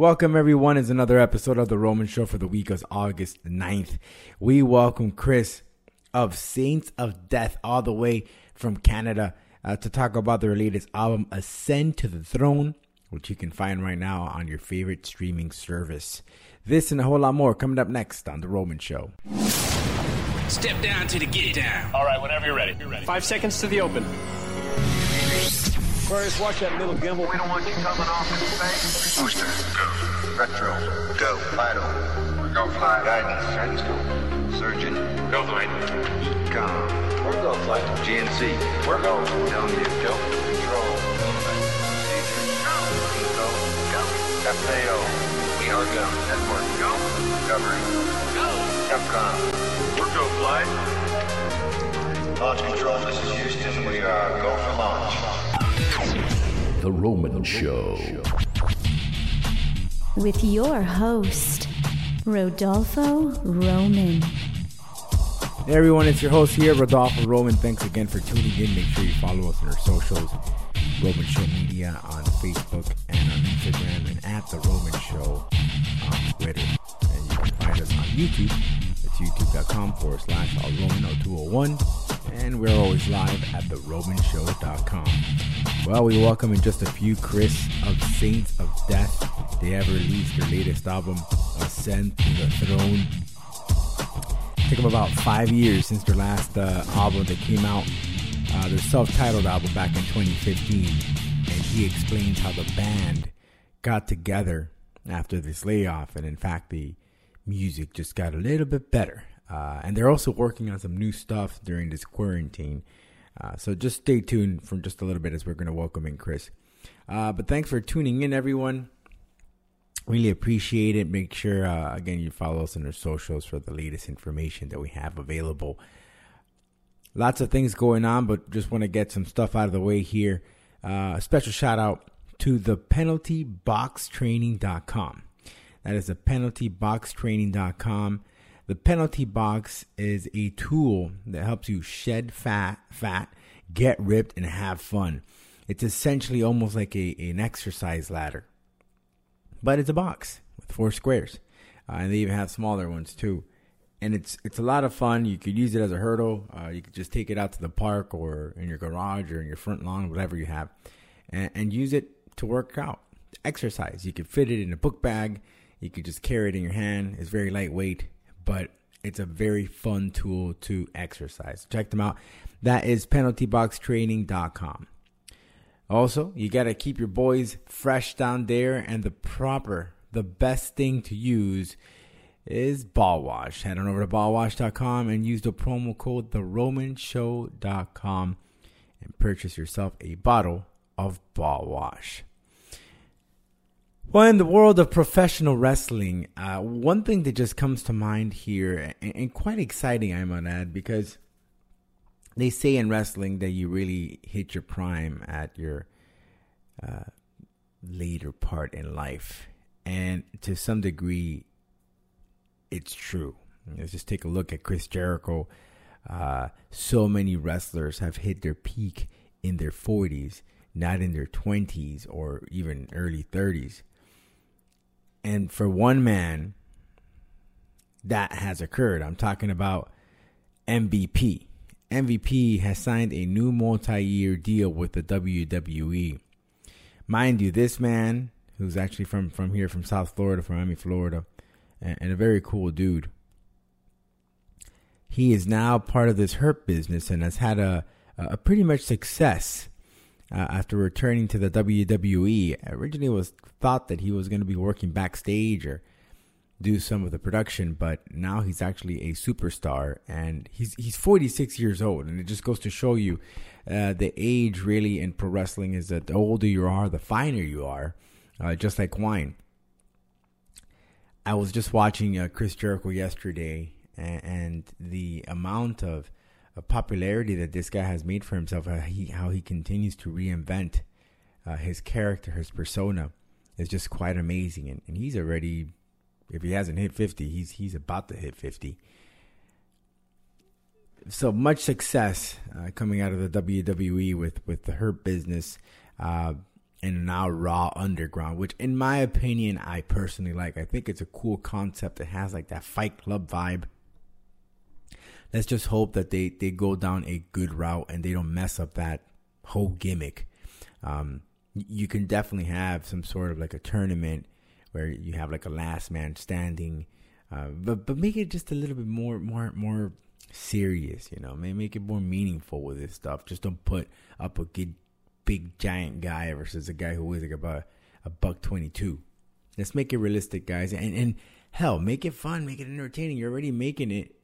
Welcome, everyone. It's another episode of The Roman Show for the week of August 9th. We welcome Chris of Saints of Death all the way from Canada uh, to talk about their latest album, Ascend to the Throne, which you can find right now on your favorite streaming service. This and a whole lot more coming up next on The Roman Show. Step down to the get down. All right, whenever you're ready. You're ready. Five seconds to the open. Aquarius, watch that little gimbal. We don't want you coming off in space. Booster, go. Retro, go. FIDO, Go fly. guidance, guidance, go. Surgeon, Go flight. com, We're go flight. GNC, We're go. TELMU, go. Control, procedure, go. Go. FAO, we are go. Network, go. Discovery, Go. Capcom, We're go flight. launch control, this is Houston, we are go for launch. The Roman Show. with your host, Rodolfo Roman. Hey everyone, it's your host here, Rodolfo Roman. Thanks again for tuning in. Make sure you follow us on our socials, Roman Show Media on Facebook and on Instagram, and at The Roman Show on Twitter. And you can find us on YouTube. It's youtube.com forward slash All Roman 0201. And we're always live at TheRomanShow.com. Well, we welcome in just a few Chris of Saints of Death. They have released their latest album, Ascend to the Throne It took them about five years since their last uh, album that came out, uh, their self-titled album back in 2015, and he explains how the band got together after this layoff, and in fact, the music just got a little bit better. Uh, and they're also working on some new stuff during this quarantine. Uh, so just stay tuned for just a little bit as we're going to welcome in Chris. Uh, but thanks for tuning in, everyone really appreciate it. Make sure, uh, again, you follow us on our socials for the latest information that we have available. Lots of things going on, but just want to get some stuff out of the way here. Uh, a special shout out to the penaltyboxtraining.com. That is the penaltyboxtraining.com. The penalty box is a tool that helps you shed fat, fat, get ripped, and have fun. It's essentially almost like a, an exercise ladder but it's a box with four squares, uh, and they even have smaller ones too. And it's it's a lot of fun. You could use it as a hurdle. Uh, you could just take it out to the park or in your garage or in your front lawn, whatever you have, and, and use it to work out, exercise. You could fit it in a book bag. You could just carry it in your hand. It's very lightweight, but it's a very fun tool to exercise. Check them out. That is penaltyboxtraining.com. Also, you got to keep your boys fresh down there, and the proper, the best thing to use is Ball Wash. Head on over to ballwash.com and use the promo code theromanshow.com and purchase yourself a bottle of Ball Wash. Well, in the world of professional wrestling, uh, one thing that just comes to mind here, and, and quite exciting, I might add, because they say in wrestling that you really hit your prime at your uh, later part in life. And to some degree, it's true. Let's just take a look at Chris Jericho. Uh, so many wrestlers have hit their peak in their 40s, not in their 20s or even early 30s. And for one man, that has occurred. I'm talking about MVP. MVP has signed a new multi year deal with the WWE. Mind you, this man, who's actually from, from here, from South Florida, from Miami, Florida, and, and a very cool dude, he is now part of this hurt business and has had a, a pretty much success uh, after returning to the WWE. Originally, was thought that he was going to be working backstage or do some of the production, but now he's actually a superstar, and he's he's 46 years old, and it just goes to show you uh, the age really in pro wrestling is that the older you are, the finer you are, uh, just like wine. I was just watching uh, Chris Jericho yesterday, and, and the amount of popularity that this guy has made for himself, how he how he continues to reinvent uh, his character, his persona, is just quite amazing, and, and he's already if he hasn't hit 50, he's he's about to hit 50. So much success uh, coming out of the WWE with with the Hurt business. Uh, and now Raw Underground, which in my opinion I personally like. I think it's a cool concept. It has like that Fight Club vibe. Let's just hope that they they go down a good route and they don't mess up that whole gimmick. Um, you can definitely have some sort of like a tournament where you have like a last man standing, uh, but but make it just a little bit more more more serious. You know, maybe make it more meaningful with this stuff. Just don't put up a good big giant guy versus a guy who weighs like about a buck twenty two. Let's make it realistic, guys, and and hell, make it fun, make it entertaining. You're already making it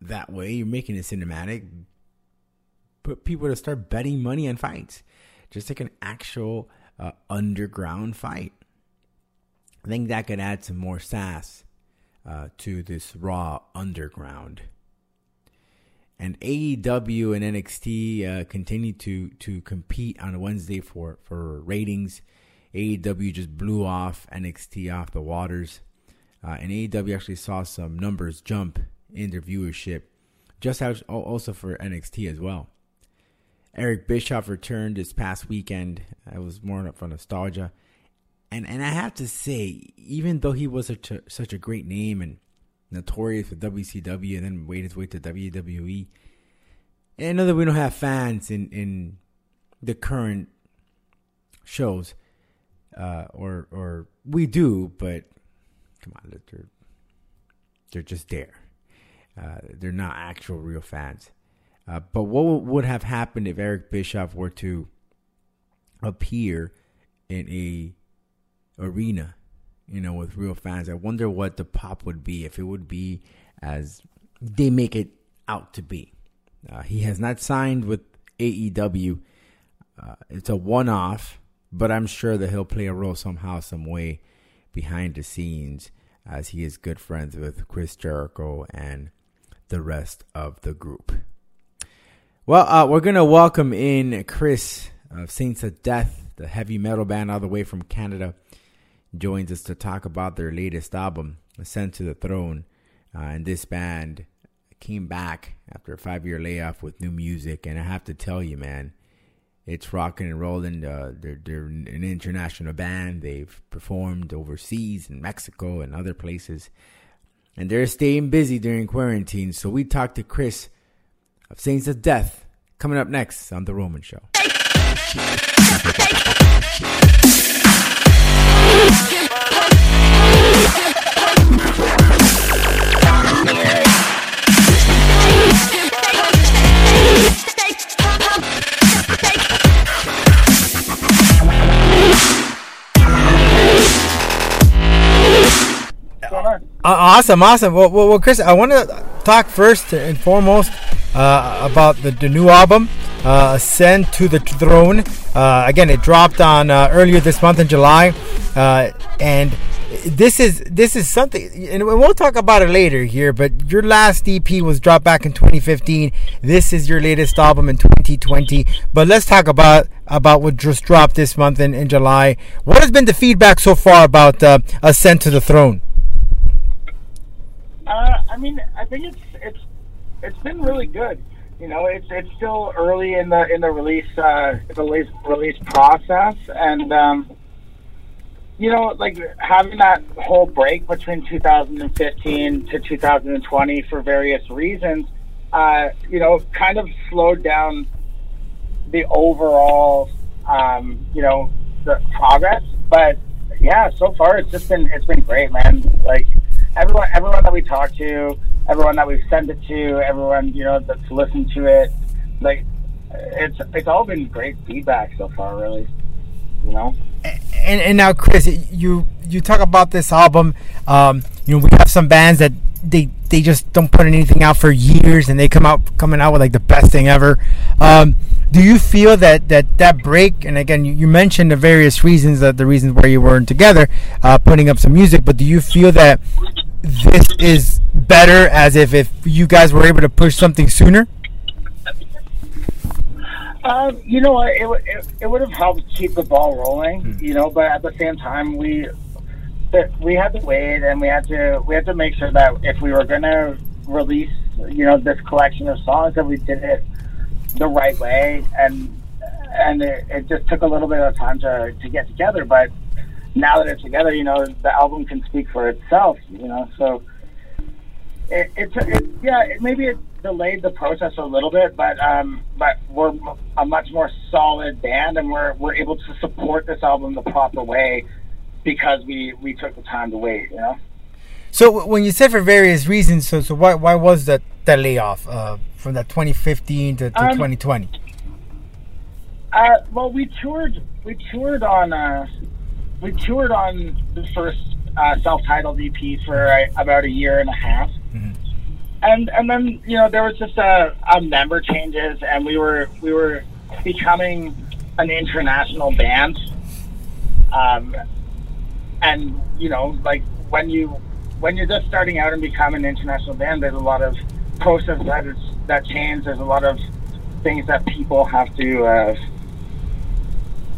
that way. You're making it cinematic. Put people to start betting money on fights, just like an actual uh, underground fight. I think that could add some more sass uh, to this Raw Underground. And AEW and NXT uh, continue to to compete on Wednesday for for ratings. AEW just blew off NXT off the waters, uh, and AEW actually saw some numbers jump in their viewership, just as also for NXT as well. Eric Bischoff returned this past weekend. I was more up for nostalgia and and I have to say, even though he was such a such a great name and notorious for WCW, and then made his way to WWE, and I know that we don't have fans in in the current shows, uh, or or we do, but come on, they're they're just there. Uh, they're not actual real fans. Uh, but what would have happened if Eric Bischoff were to appear in a arena, you know, with real fans. I wonder what the pop would be if it would be as they make it out to be. Uh, he has not signed with AEW. Uh, it's a one off, but I'm sure that he'll play a role somehow, some way behind the scenes as he is good friends with Chris Jericho and the rest of the group. Well, uh, we're going to welcome in Chris of Saints of Death, the heavy metal band all the way from Canada joins us to talk about their latest album, Ascend to the Throne. Uh, and this band came back after a five year layoff with new music. And I have to tell you, man, it's rocking and rolling. Uh, they're, they're an international band. They've performed overseas in Mexico and other places. And they're staying busy during quarantine. So we talked to Chris of Saints of Death coming up next on The Roman Show. Awesome, awesome. Well, well, well, Chris, I want to talk first and foremost uh, about the, the, new album, uh, Ascend to the Throne. Uh, again, it dropped on uh, earlier this month in July, uh, and this is this is something, and we'll talk about it later here. But your last EP was dropped back in 2015. This is your latest album in 2020. But let's talk about about what just dropped this month in, in July. What has been the feedback so far about Ascend to the Throne? Uh, I mean, I think it's it's it's been really good. You know, it's it's still early in the in the release uh, the release release process, and um, you know, like having that whole break between 2015 to 2020 for various reasons, uh, you know, kind of slowed down the overall, um, you know, the progress. But yeah, so far it's just been it's been great, man. Like everyone everyone that we talk to, everyone that we've sent it to, everyone you know that's listened to it, like it's it's all been great feedback so far, really. You know. And, and now, Chris, you you talk about this album. Um, you know, we have some bands that they they just don't put anything out for years, and they come out coming out with like the best thing ever. Um, do you feel that that that break? And again, you, you mentioned the various reasons that the reasons why you weren't together, uh, putting up some music. But do you feel that this is better as if if you guys were able to push something sooner? Um, you know what? It, it, it would have helped keep the ball rolling, hmm. you know. But at the same time, we we had to wait, and we had to we had to make sure that if we were going to release, you know, this collection of songs, that we did it the right way, and and it, it just took a little bit of time to to get together. But now that it's together, you know, the album can speak for itself. You know, so it, it's it, yeah, it, maybe it delayed the process a little bit, but um, but we're a much more solid band, and we're we're able to support this album the proper way because we we took the time to wait. You know. So when you said for various reasons, so so why why was that that layoff uh, from that 2015 to, to Um, 2020? Uh, well, we toured. We toured on. Uh, we toured on the first uh, self-titled EP for uh, about a year and a half, and and then you know there was just a, a member changes, and we were we were becoming an international band. Um, and you know, like when you when you're just starting out and become an international band, there's a lot of process that is that change. There's a lot of things that people have to. Uh,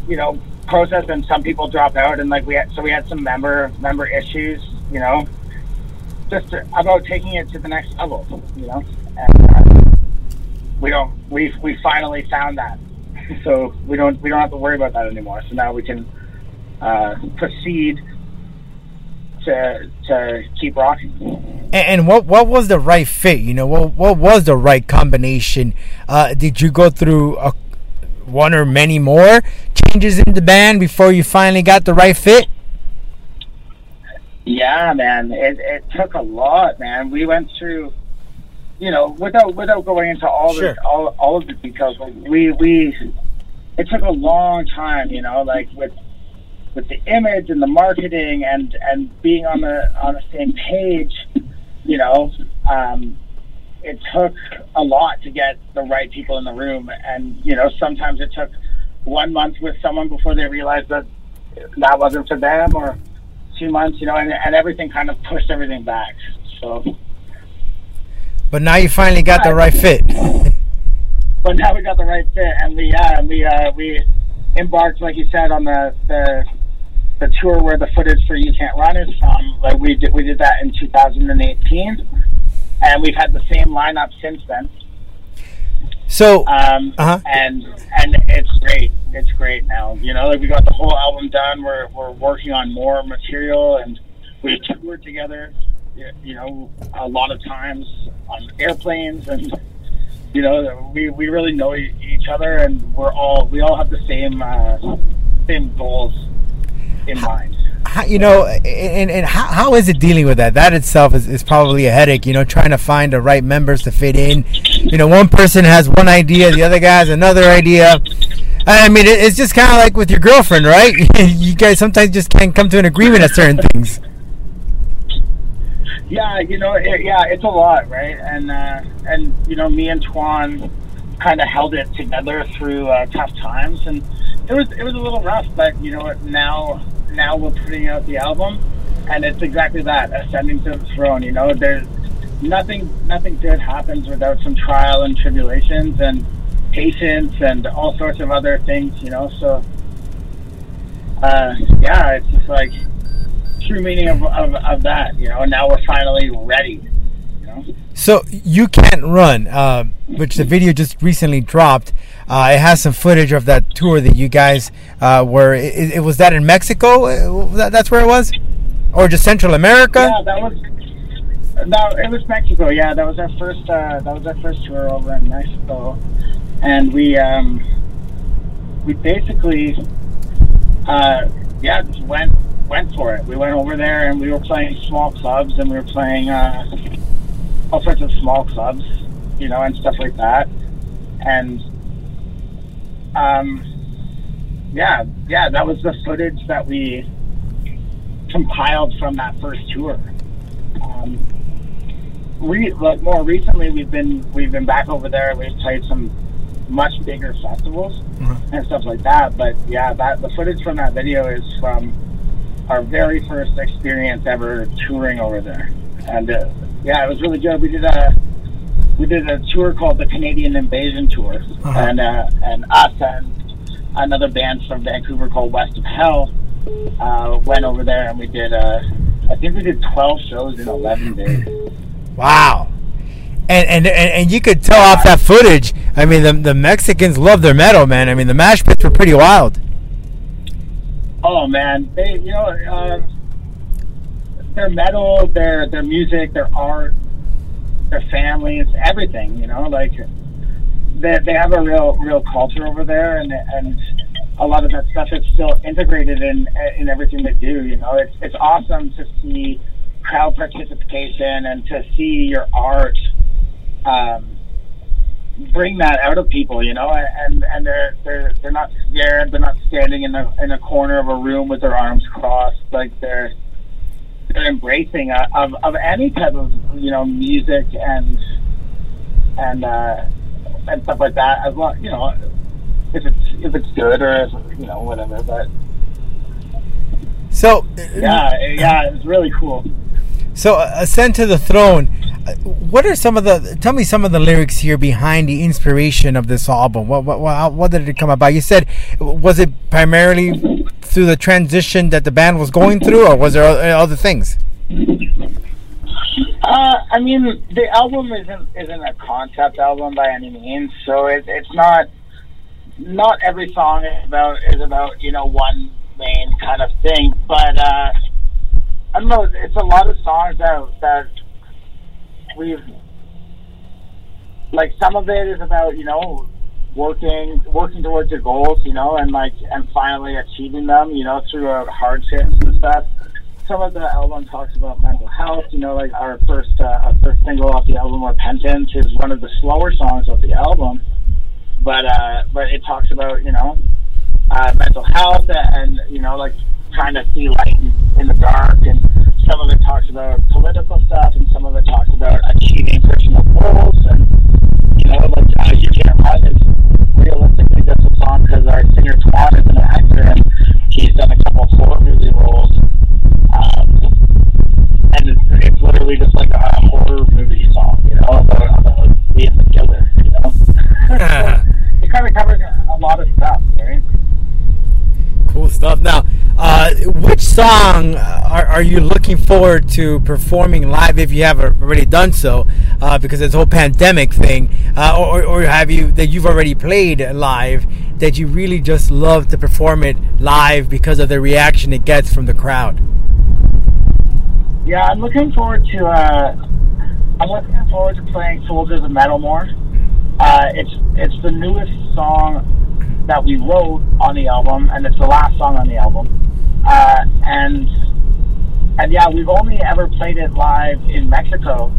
you know process and some people drop out and like we had so we had some member member issues you know? Just about taking it to the next level you know? And uh, we don't we we finally found that. So we don't we don't have to worry about that anymore. So now we can uh, proceed to to keep rocking. And, and what what was the right fit? You know, what what was the right combination? Uh, did you go through a, one or many more changes in the band before you finally got the right fit? Yeah, man. It, it took a lot, man. We went through, you know, without without going into all Sure. the all, all of the details. We we it took a long time, you know, like with with the image and the marketing and and being on the on the same page, you know. Um, it took a lot to get the right people in the room, and you know, sometimes it took one month with someone before they realized that that wasn't for them, or two months, you know, and, and everything kind of pushed everything back. So, But now you finally got the right fit. but now we got the right fit, and we yeah, and we uh, we embarked, like you said, on the the the tour where the footage for You Can't Run is from. Like we did, we did that in 2018, and we've had the same lineup since then. So Um, Uh-huh. and and it's great. It's great now. You know, like we got the whole album done. We're we're working on more material, and we toured together. You know, a lot of times on airplanes, and you know, we we really know each other, and we're all we all have the same uh, same goals in mind. How, you know, and, and how, how is it dealing with that? That itself is, is probably a headache, you know, trying to find the right members to fit in. You know, one person has one idea, the other guy has another idea. I mean, it, it's just kind of like with your girlfriend, right? you guys sometimes just can't come to an agreement on certain things. Yeah, you know, it, yeah, it's a lot, right? And uh, and you know, me and Twan kind of held it together through uh, tough times, and it was it was a little rough, but you know? Now now we're putting out the album, and it's exactly that, ascending to the throne. You know, there's nothing nothing good happens without some trial and tribulations and patience and all sorts of other things. You know, so uh, yeah, it's just like true meaning of, of, of that, you know, now we're finally ready. So you can't run, uh, which the video just recently dropped. Uh, it has some footage of that tour that you guys uh, were. It, it was that in Mexico. Uh, that- That's where it was, or just Central America. Yeah, that was that it was Mexico, yeah, that was our first uh, that was our first tour over in Mexico. And we um we basically uh yeah, just went went for it. We went over there and we were playing small clubs and we were playing all sorts of small clubs, you know, and stuff like that. And um yeah, yeah, that was the footage that we compiled from that first tour. Um, re- like more recently, we've been we've been back over there. We've played some much bigger festivals and stuff like that. But yeah, that the footage from that video is from our very first experience ever touring over there, and uh, yeah, it was really good. We did a we did a tour called the Canadian Invasion Tour, and uh, and us and another band from Vancouver called West of Hell uh, went over there and we did uh, I think we did 12 shows in 11 days. Wow. And, and and and you could tell off that footage. I mean, the the Mexicans love their metal, man. I mean, the mosh pits were pretty wild. Oh man, they you know uh, their metal, their their music, their art, their families, everything. You know, like they they have a real real culture over there, and and a lot of that stuff is still integrated in in everything they do. You know, it's it's awesome to see crowd participation and to see your art. Um, bring that out of people, you know, and and they're they're they're not scared. They're not standing in a in a corner of a room with their arms crossed. Like they're they're embracing uh, of of any type of you know music and and uh, and stuff like that. As well, you know, if it's if it's good or if, you know whatever. But So yeah, yeah, it's really cool. So, uh, ascend to the throne. Uh, What are some of the? Tell me some of the lyrics here behind the inspiration of this album. What what what, what did it come about? You said was it primarily through the transition that the band was going through, or was there other things? Uh, I mean, the album isn't isn't a concept album by any means, so it, it's not not every song is about is about you know one main kind of thing. But uh, I don't know. It's a lot of songs that that we've like. Some of it is about you know working working towards your goals, you know, and like and finally achieving them, you know, through uh, hardships and stuff some of the album talks about mental health. You know, like our first uh, our first single off the album, "Repentance," is one of the slower songs of the album, but uh, but it talks about you know uh, mental health and you know like trying to see light in, in the dark, and some of it talks about political stuff, and some of it talks about achieving personal goals, and you know like uh, you can't run is realistically just a song because our singer Twan is an actor and he's done a couple of horror movie roles. Um, and it's, it's literally just like a horror movie song, you know, about, about being the killer, you know. it kind of covers a lot of stuff, right? Cool stuff. Now, uh, which song are, are you looking forward to performing live if you haven't already done so? Uh, because this whole pandemic thing, uh, or, or have you that you've already played live that you really just love to perform it live because of the reaction it gets from the crowd? Yeah, I'm looking forward to. Uh, I'm looking forward to playing "Soldiers of Metal" more. Uh, it's it's the newest song that we wrote on the album, and it's the last song on the album. Uh, and and yeah, we've only ever played it live in Mexico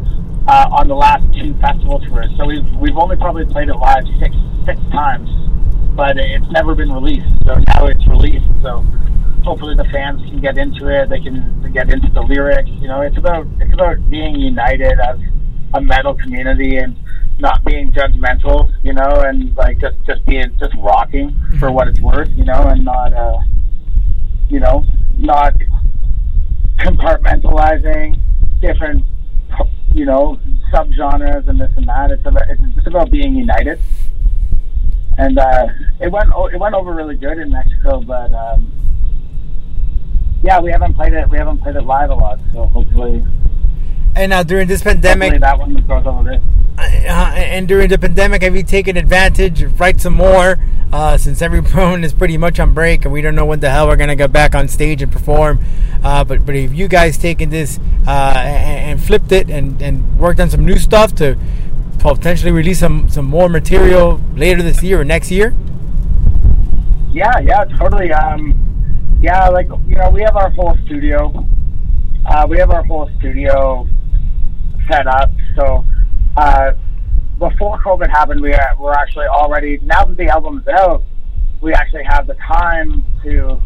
uh, on the last two festival tours. So we've we've only probably played it live six six times, but it's never been released. So now it's released. So hopefully the fans can get into it. They can get into the lyrics. You know, it's about it's about being united as a metal community and not being judgmental. You know, and like just just being just rocking for what it's worth. You know, and not uh, you know not compartmentalizing different you know subgenres and this and that. It's about it's just about being united. And uh, it went it went over really good in Mexico, but um, yeah, we haven't played it. We haven't played it live a lot, so hopefully, And now during this hopefully pandemic, that one goes over good. uh, and during the pandemic, have you taken advantage of write some more? Uh, since everyone is pretty much on break and we don't know when the hell we're gonna get back on stage and perform. Uh, but but if you guys taken this uh, and, and flipped it and, and worked on some new stuff to potentially release some some more material later this year or next year. Yeah, yeah, totally. Um, yeah, like you know, we have our whole studio. Uh, we have our whole studio set up. So uh, before COVID happened, we are, we're actually already now that the album's out, we actually have the time to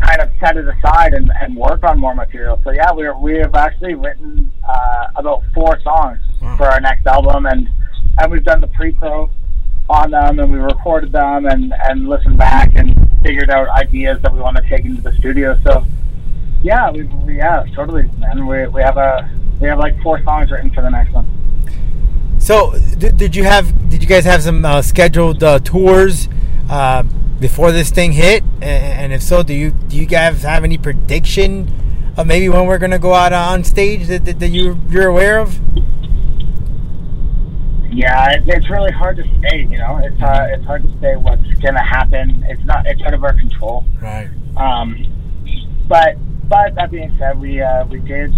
kind of set it aside and, and work on more material. So yeah, we we have actually written uh, about four songs for our next album, and and we've done the pre-pro on them, and we recorded them, and and listened back and figured out ideas that we want to take into the studio. So yeah, we, we yeah totally, man. We we have a we have like four songs written for the next one. So did, did you have did you guys have some uh, scheduled uh, tours uh, before this thing hit? And if so, do you do you guys have any prediction of maybe when we're gonna go out on stage that, that, that you you're aware of? Yeah, it, it's really hard to say. You know, it's uh, it's hard to say what's gonna happen. It's not. It's out of our control. Right. Um, but but that being said, we uh, we did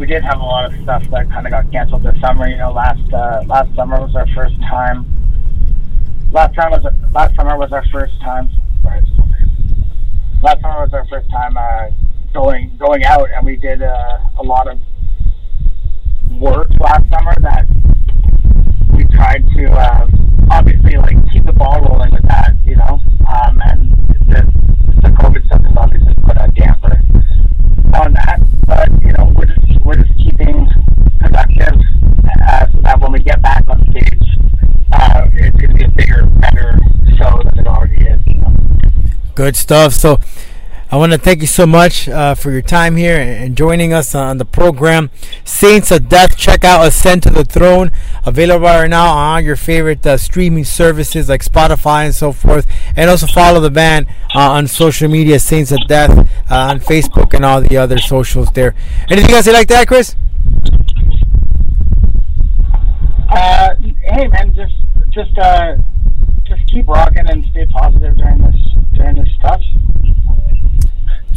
we did have a lot of stuff that kind of got canceled this summer. You know, last uh, last summer was our first time. Last time was last summer was our first time. Sorry, last summer was our first time uh, going going out, and we did uh, a lot of work last summer that we tried to uh, obviously like keep the ball rolling with that, you know. Um, and the, the COVID stuff has obviously put a damper on that. But you know, we're just we're just keeping productive uh, so that when we get back on stage, uh, it's gonna be a bigger, better show than it already is. You know? Good stuff. So I want to thank you so much uh, for your time here and joining us on the program. Saints of Death, check out Ascend to the Throne. Available right now on your favorite uh, streaming services like Spotify and so forth. And also follow the band uh, on social media, Saints of Death, uh, on Facebook and all the other socials there. Anything else you like that, Chris? Uh, hey man, just just uh, just keep rocking and stay positive during this during this stuff.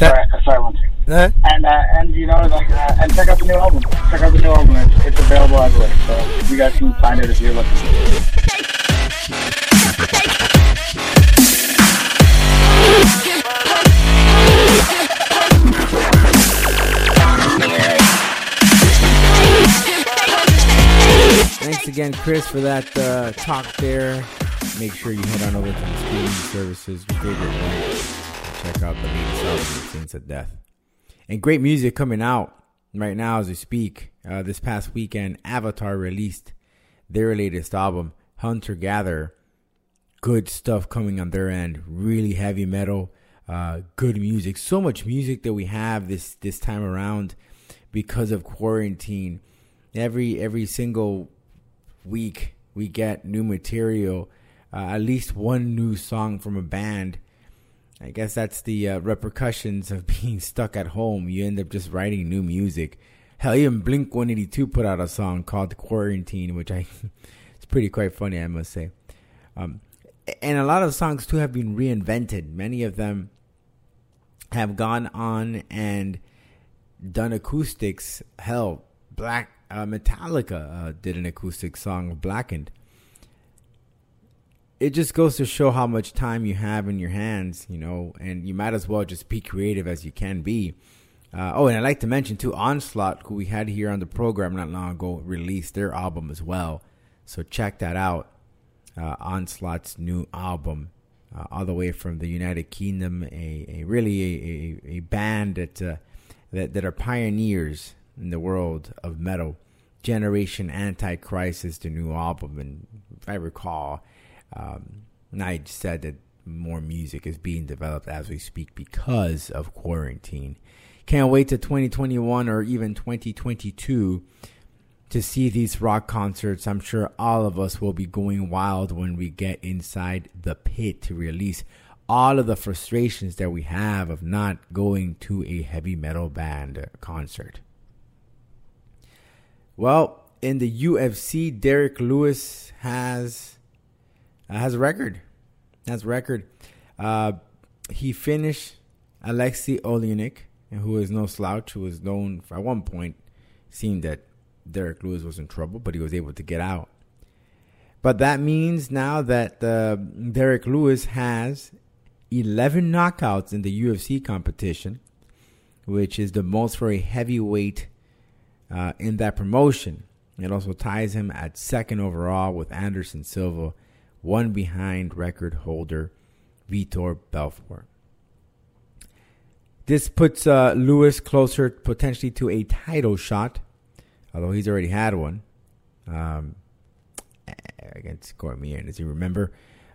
That- sorry, sorry, one second. Uh, And uh, and you know like uh, and check out the new album. Check out the new album. It's, it's available everywhere, so you guys can find it if you're looking. Thanks again, Chris, for that uh, talk there. Make sure you head on over to the streaming services, your favorite one. Out the latest album, Saints of Death. And great music coming out right now as we speak. Uh, this past weekend, Avatar released their latest album, Hunter Gatherer. Good stuff coming on their end. Really heavy metal, uh, good music. So much music that we have this this time around because of quarantine. Every every single week we get new material, uh, at least one new song from a band. I guess that's the uh, repercussions of being stuck at home. You end up just writing new music. Hell, even Blink 182 put out a song called Quarantine, which I it's pretty quite funny, I must say. Um, and a lot of songs too have been reinvented. Many of them have gone on and done acoustics. Hell, Black uh, Metallica uh, did an acoustic song Blackened. It just goes to show how much time you have in your hands, you know, and you might as well just be creative as you can be. Uh, oh, and I'd like to mention too, Onslaught, who we had here on the program not long ago, released their album as well. So check that out. Uh, Onslaught's new album, uh, all the way from the United Kingdom, a, a really a, a, a band that, uh, that that are pioneers in the world of metal. Generation Antichrist is the new album, and if I recall, um, Nige said that more music is being developed as we speak because of quarantine. Can't wait to 2021 or even 2022 to see these rock concerts. I'm sure all of us will be going wild when we get inside the pit to release all of the frustrations that we have of not going to a heavy metal band concert. Well, in the UFC, Derrick Lewis has uh, has a record. Has a record. Uh, he finished Aleksei Oleinik, who is no slouch, who was known for, at one point seemed that Derrick Lewis was in trouble, but he was able to get out. But that means now that uh, Derrick Lewis has 11 knockouts in the UFC competition, which is the most for a heavyweight uh, in that promotion. It also ties him at second overall with Anderson Silva, one behind record holder Vitor Belfort. This puts uh, Lewis closer potentially to a title shot, although he's already had one um, against Cormier. And as you remember,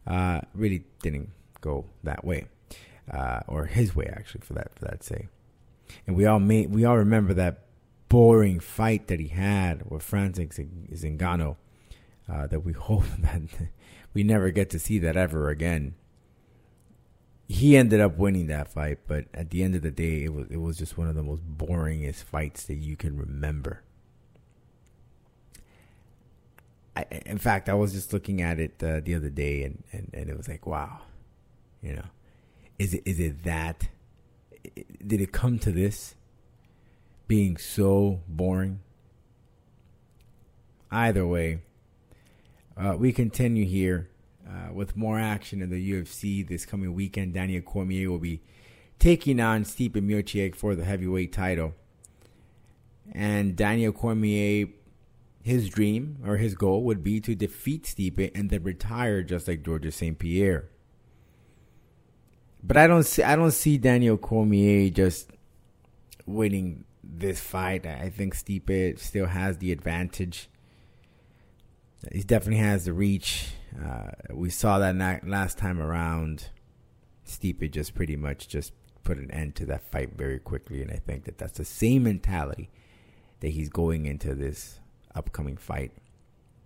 uh, really didn't go that way, uh, or his way actually, for that for that say. And we all made we all remember that boring fight that he had with Francis Ngannou. Uh, that we hope that we never get to see that ever again. He ended up winning that fight, but at the end of the day, it was it was just one of the most boringest fights that you can remember. I, in fact, I was just looking at it uh, the other day, and, and, and it was like, wow, you know, is it is it that? Did it come to this? Being so boring. Either way, uh, we continue here uh, with more action in the UFC this coming weekend. Daniel Cormier will be taking on Stipe Miocic for the heavyweight title. And Daniel Cormier, his dream or his goal would be to defeat Stipe and then retire just like Georges St. Pierre. But I don't see I don't see Daniel Cormier just winning this fight. I think Stipe still has the advantage. He definitely has the reach. Uh, we saw that last time around. Stipe just pretty much just put an end to that fight very quickly, and I think that that's the same mentality that he's going into this upcoming fight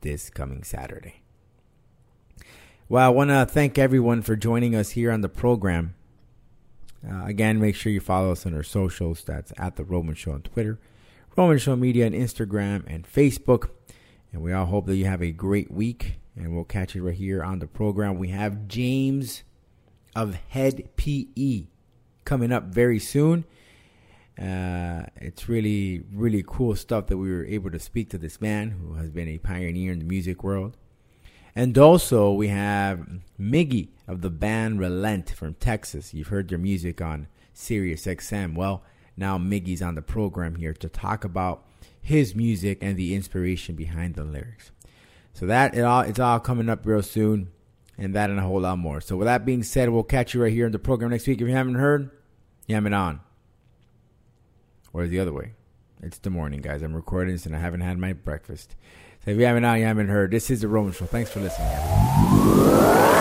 this coming Saturday. Well, I want to thank everyone for joining us here on the program. Uh, again, make sure you follow us on our socials. That's at The Roman Show on Twitter, Roman Show Media on Instagram and Facebook. And we all hope that you have a great week. And we'll catch you right here on the program. We have James of Hed PE coming up very soon. Uh, it's really, really cool stuff that we were able to speak to this man who has been a pioneer in the music world. And also, we have Miggy of the band Relent from Texas. You've heard their music on Sirius XM. Well, now Miggy's on the program here to talk about his music and the inspiration behind the lyrics. So that it all it's all coming up real soon, and that and a whole lot more. So with that being said, we'll catch you right here in the program next week. If you haven't heard, you haven't on. Or the other way. It's the morning, guys. I'm recording this and I haven't had my breakfast. So if you haven't on, you haven't heard. This is the Roman Show. Thanks for listening.